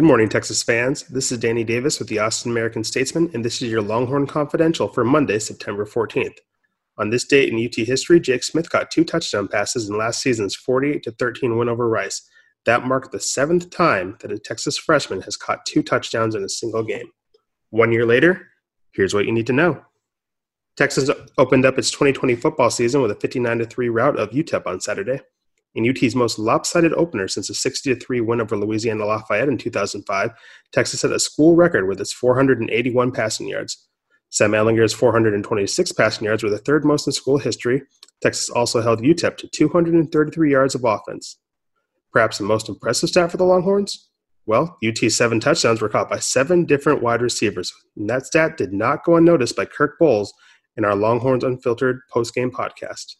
Good morning, Texas fans. This is Danny Davis with the Austin American Statesman, and this is your Longhorn Confidential for Monday, September 14th. On this date in UT history, Jake Smith caught two touchdown passes in last season's 48 13 win over Rice. That marked the seventh time that a Texas freshman has caught two touchdowns in a single game. One year later, here's what you need to know. Texas opened up its 2020 football season with a 59 3 rout of UTEP on Saturday. In UT's most lopsided opener since a 60 3 win over Louisiana Lafayette in 2005, Texas set a school record with its 481 passing yards. Sam Ehlinger's 426 passing yards were the third most in school history. Texas also held UTEP to 233 yards of offense. Perhaps the most impressive stat for the Longhorns? Well, UT's seven touchdowns were caught by seven different wide receivers, and that stat did not go unnoticed by Kirk Bohls in our Longhorns Unfiltered post-game podcast.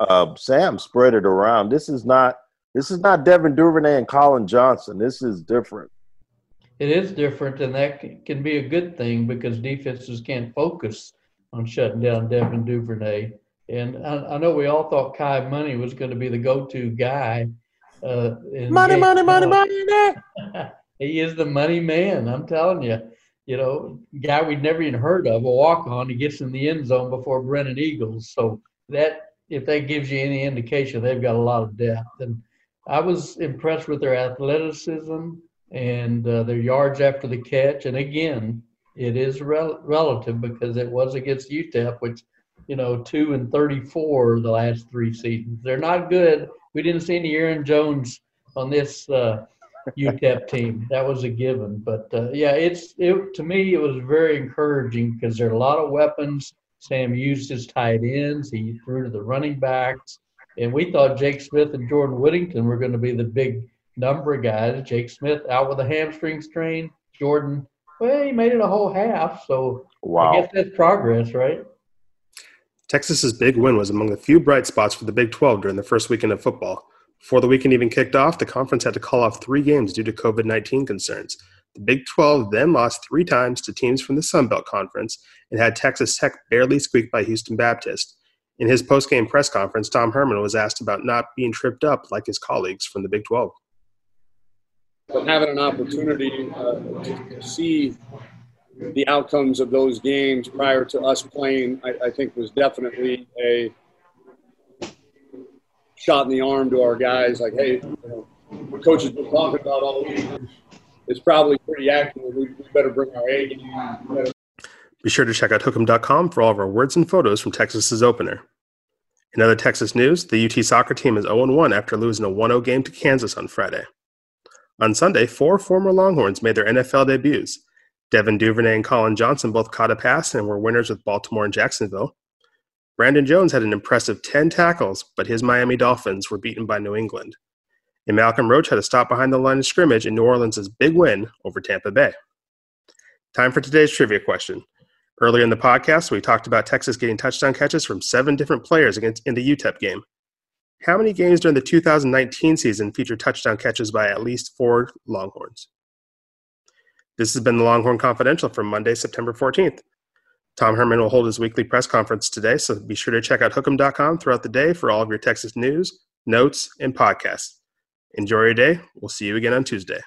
Uh, Sam spread it around. This is not this is not Devin Duvernay and Collin Johnson. This is different. It is different, and that can be a good thing because defenses can't focus on shutting down Devin Duvernay. And I, I know we all thought Kai Money was going to be the go-to guy. Uh, money, money, money, money, money. he is the money man. I'm telling you you know, guy we'd never even heard of, a walk on, he gets in the end zone before Brennan Eagles. So that, if that gives you any indication, they've got a lot of depth. And I was impressed with their athleticism and uh, their yards after the catch. And again, it is rel- relative because it was against UTEP, which, you know, two and 34 the last three seasons. They're not good. We didn't see any Aaron Jones on this. Uh, UTEP team. That was a given. But uh, yeah, it's it to me it was very encouraging because there are a lot of weapons. Sam used his tight ends. He threw to the running backs, and we thought Jake Smith and Jordan Whittington were going to be the big number guys. Jake Smith out with a hamstring strain. Jordan, well, he made it a whole half, so wow. I guess that's progress, right? Texas's big win was among the few bright spots for the Big 12 during the first weekend of football. Before the weekend even kicked off, the conference had to call off three games due to COVID 19 concerns. The Big 12 then lost three times to teams from the Sun Belt Conference and had Texas Tech barely squeaked by Houston Baptist. In his post-game press conference, Tom Herman was asked about not being tripped up like his colleagues from the Big 12. But having an opportunity uh, to see the outcomes of those games prior to us playing, I, I think was definitely a shot in the arm to our guys, like, hey, you know, been talking about all week. It's probably pretty accurate. We, we better bring our A game. Be sure to check out hook'em.com for all of our words and photos from Texas's opener. In other Texas news, the UT soccer team is 0 1 after losing a 1 0 game to Kansas on Friday. On Sunday, four former Longhorns made their NFL debuts. Devin Duvernay and Collin Johnson both caught a pass and were winners with Baltimore and Jacksonville. Brandon Jones had an impressive 10 tackles, but his Miami Dolphins were beaten by New England. And Malcolm Roach had a stop behind the line of scrimmage in New Orleans' big win over Tampa Bay. Time for today's trivia question. Earlier in the podcast, we talked about Texas getting touchdown catches from seven different players against in the UTEP game. How many games during the 2019 season featured touchdown catches by at least four Longhorns? This has been the Longhorn Confidential for Monday, September 14th. Tom Herman will hold his weekly press conference today, so be sure to check out hook'em.com throughout the day for all of your Texas news, notes, and podcasts. Enjoy your day. We'll see you again on Tuesday.